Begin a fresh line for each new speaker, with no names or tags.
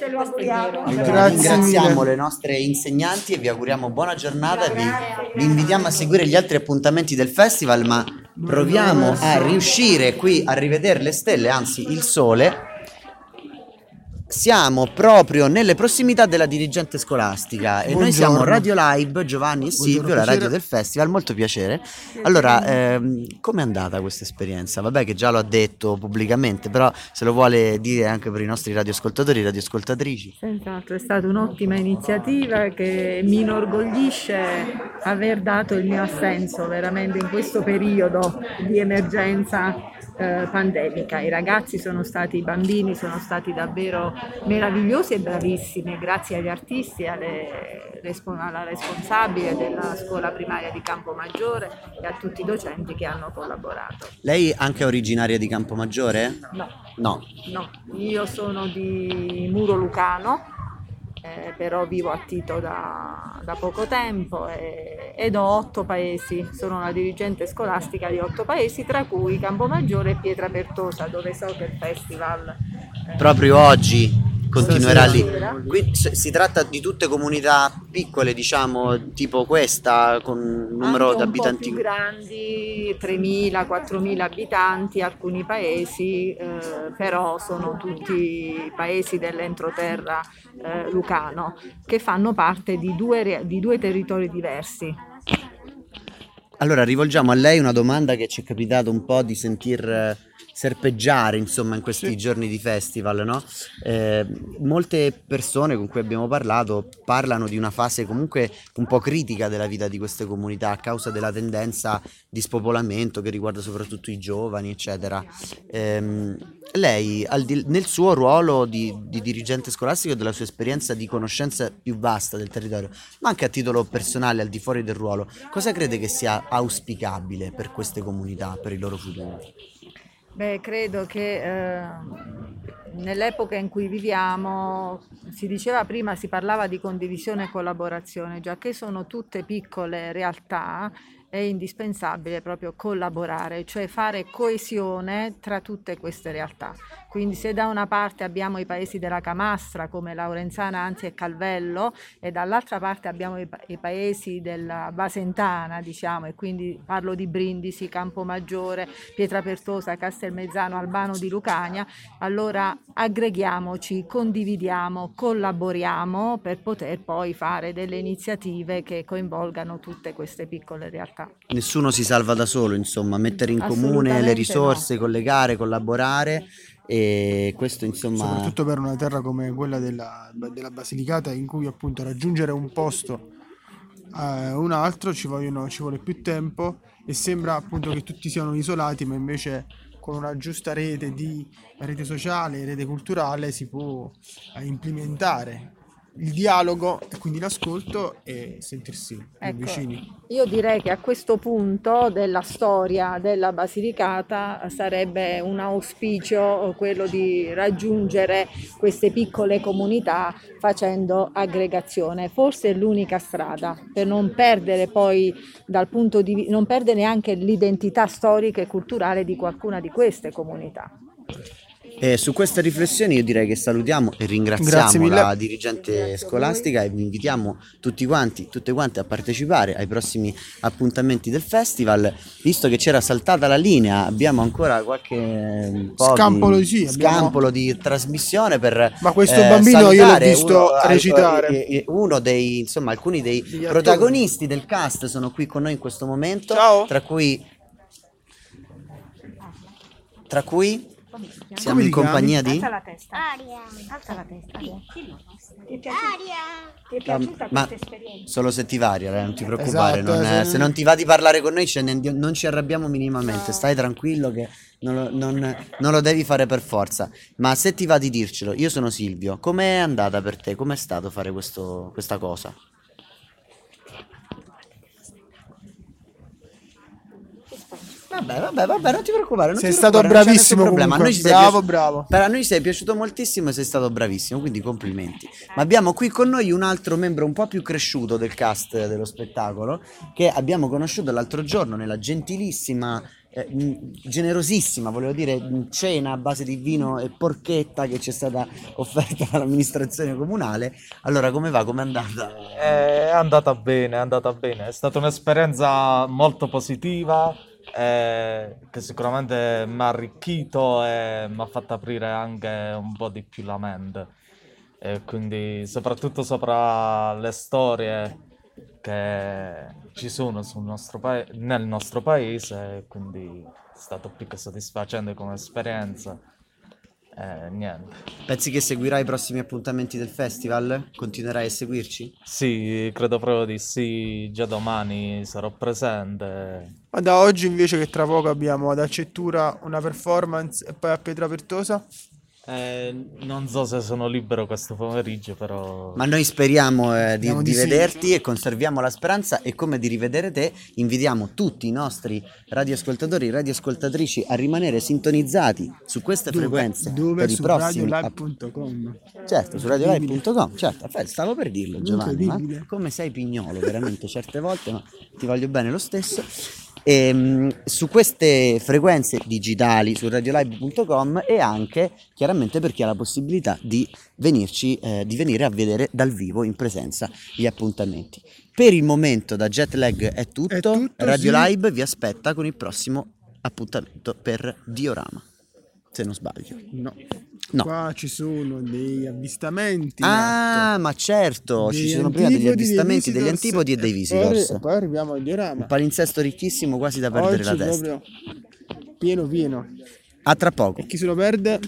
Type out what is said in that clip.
Ce lo auguriamo.
Allora, ringraziamo le nostre insegnanti e vi auguriamo buona giornata. Vi, vi invitiamo a seguire gli altri appuntamenti del festival, ma proviamo a riuscire qui a rivedere le stelle, anzi il sole. Siamo proprio nelle prossimità della dirigente scolastica e noi siamo
Buongiorno.
Radio Live, Giovanni e Silvio, la
piacere.
radio del festival, molto piacere. Allora, ehm, com'è andata questa esperienza? Vabbè che già lo ha detto pubblicamente, però se lo vuole dire anche per i nostri radioascoltatori e radioascoltatrici.
Senz'altro, è stata un'ottima iniziativa che mi inorgoglisce aver dato il mio assenso veramente in questo periodo di emergenza eh, pandemica. I ragazzi sono stati, i bambini sono stati davvero meravigliosi e bravissimi, grazie agli artisti alle alla responsabile della scuola primaria di Campomaggiore e a tutti i docenti che hanno collaborato.
Lei anche è originaria di Campomaggiore?
No,
No.
No, io sono di Muro Lucano, eh, però vivo a Tito da, da poco tempo e- ed ho otto paesi, sono una dirigente scolastica di otto paesi, tra cui Campomaggiore e Pietra Pertosa, dove so che il festival... eh,
Proprio oggi continuerà lì. Qui si tratta di tutte comunità piccole, diciamo, tipo questa, con un numero di abitanti.
più grandi, 3.000, 4.000 abitanti, alcuni paesi, eh, però sono tutti paesi dell'entroterra eh, lucano che fanno parte di due, di due territori diversi.
Allora, rivolgiamo a lei una domanda che ci è capitato un po' di sentir eh, serpeggiare, insomma, in questi
Sì.
giorni di festival, no? Eh, molte persone con cui abbiamo parlato parlano di una fase comunque un po' critica della vita di queste comunità a causa della tendenza di spopolamento che riguarda soprattutto i giovani, eccetera. Ehm, lei, di- nel suo ruolo di, di dirigente scolastico e della sua esperienza di conoscenza più vasta del territorio, ma anche a titolo personale, al di fuori del ruolo, cosa crede che sia auspicabile per queste comunità, per il loro futuro?
Beh, credo che eh, nell'epoca in cui viviamo, si diceva prima, si parlava di condivisione e collaborazione, già che sono tutte piccole realtà, è indispensabile proprio collaborare, cioè fare coesione tra tutte queste realtà. Quindi se da una parte abbiamo i paesi della Camastra come Laurenzana, Anzi e Calvello e dall'altra parte abbiamo i, pa- i paesi della Basentana, diciamo, e quindi parlo di Brindisi, Campomaggiore, Pietrapertosa, Castelmezzano, Albano di Lucania, allora aggreghiamoci, condividiamo, collaboriamo per poter poi fare delle iniziative che coinvolgano tutte queste piccole realtà.
Nessuno si salva da solo, insomma, mettere in comune le risorse, collegare, collaborare e questo insomma
soprattutto per una terra come quella della, della Basilicata in cui appunto raggiungere un posto a un altro ci, vogliono, ci vuole più tempo e sembra appunto che tutti siano isolati ma invece con una giusta rete di rete sociale, rete culturale si può eh, implementare il dialogo e quindi l'ascolto e sentirsi più
Ecco,
vicini.
Io direi che a questo punto della storia della Basilicata sarebbe un auspicio quello di raggiungere queste piccole comunità facendo aggregazione. Forse è l'unica strada per non perdere poi dal punto di non perdere neanche l'identità storica e culturale di qualcuna di queste comunità.
E su queste riflessioni io direi che salutiamo e ringraziamo la dirigente scolastica e vi invitiamo tutti quanti, tutte quante a partecipare ai prossimi appuntamenti del festival. Visto che c'era saltata la linea, abbiamo ancora qualche po'
Scampolo
di,
sì, abbiamo-
scampolo di trasmissione per
Ma questo
eh,
bambino io l'ho visto
uno- eh,
recitare.
eh, uno dei, insomma, alcuni dei protagonisti del cast sono qui con noi in questo momento,
Ciao.
tra cui tra cui siamo
Come
in compagnia di
la testa.
Aria.
Alza la testa. Ti è piaciuta,
Aria.
ti è piaciuta
ma
questa esperienza?
solo se ti varia, eh, non ti preoccupare.
Esatto,
non, eh,
se-
se non ti va di parlare con noi, ce ne- non ci arrabbiamo minimamente. Stai tranquillo che non lo, non- non lo devi fare per forza. Ma se ti va di dircelo, io sono Silvio. Com'è andata per te? Com'è stato fare questo- questa cosa? Vabbè, vabbè, vabbè, non ti preoccupare. Non
Sei
ti
stato
preoccupare, non c'è
bravissimo
problema.
Bravo,
piaciuto-
bravo.
Per a noi sei piaciuto moltissimo e sei stato bravissimo, quindi complimenti. Ma abbiamo qui con noi un altro membro un po' più cresciuto del cast dello spettacolo che abbiamo conosciuto l'altro giorno nella gentilissima eh, generosissima, volevo dire, cena a base di vino e porchetta che ci è stata offerta dall'amministrazione comunale. Allora, come va? Com'è andata?
È andata bene, è andata bene. È stata un'esperienza molto positiva, eh, che sicuramente mi ha arricchito e mi ha fatto aprire anche un po' di più la mente. E quindi, soprattutto sopra le storie che ci sono nostro pa- nel nostro paese, quindi è stato più che soddisfacente come esperienza. E niente.
Pensi che seguirai i prossimi appuntamenti del festival? Continuerai a seguirci?
Sì, credo proprio di sì, già domani sarò presente.
Ma da oggi invece che tra poco abbiamo ad Accettura una performance e poi a Pietra Pertosa?
Eh, non so se sono libero questo pomeriggio, però...
Ma noi speriamo eh, di, di
di sì.
vederti e conserviamo la speranza e come di rivedere te invitiamo tutti i nostri radioascoltatori e radioascoltatrici a rimanere sintonizzati su queste frequenze
Dove?
per i
Su
prossimi
radiolive.com.
Certo, su radiolive.com, certo, stavo per dirlo Giovanni, come sei pignolo veramente certe volte, ma ti voglio bene lo stesso. Ehm, su queste frequenze digitali su radiolive.com e anche chiaramente per chi ha la possibilità di venirci, eh, di venire a vedere dal vivo in presenza gli appuntamenti. Per il momento da Jetlag è tutto,
È tutto,
Radio
sì.
Live vi aspetta con il prossimo appuntamento per Diorama, se non sbaglio.
No.
No.
Qua ci sono degli avvistamenti.
Ah,
atto.
ma certo, ci
Degli
sono prima degli avvistamenti, degli antipodi e dei
poi-
visitors.
E poi arriviamo al diorama.
Un palinsesto ricchissimo quasi da perdere
Oggi
la testa.
proprio pieno pieno.
A tra poco.
E chi se lo perde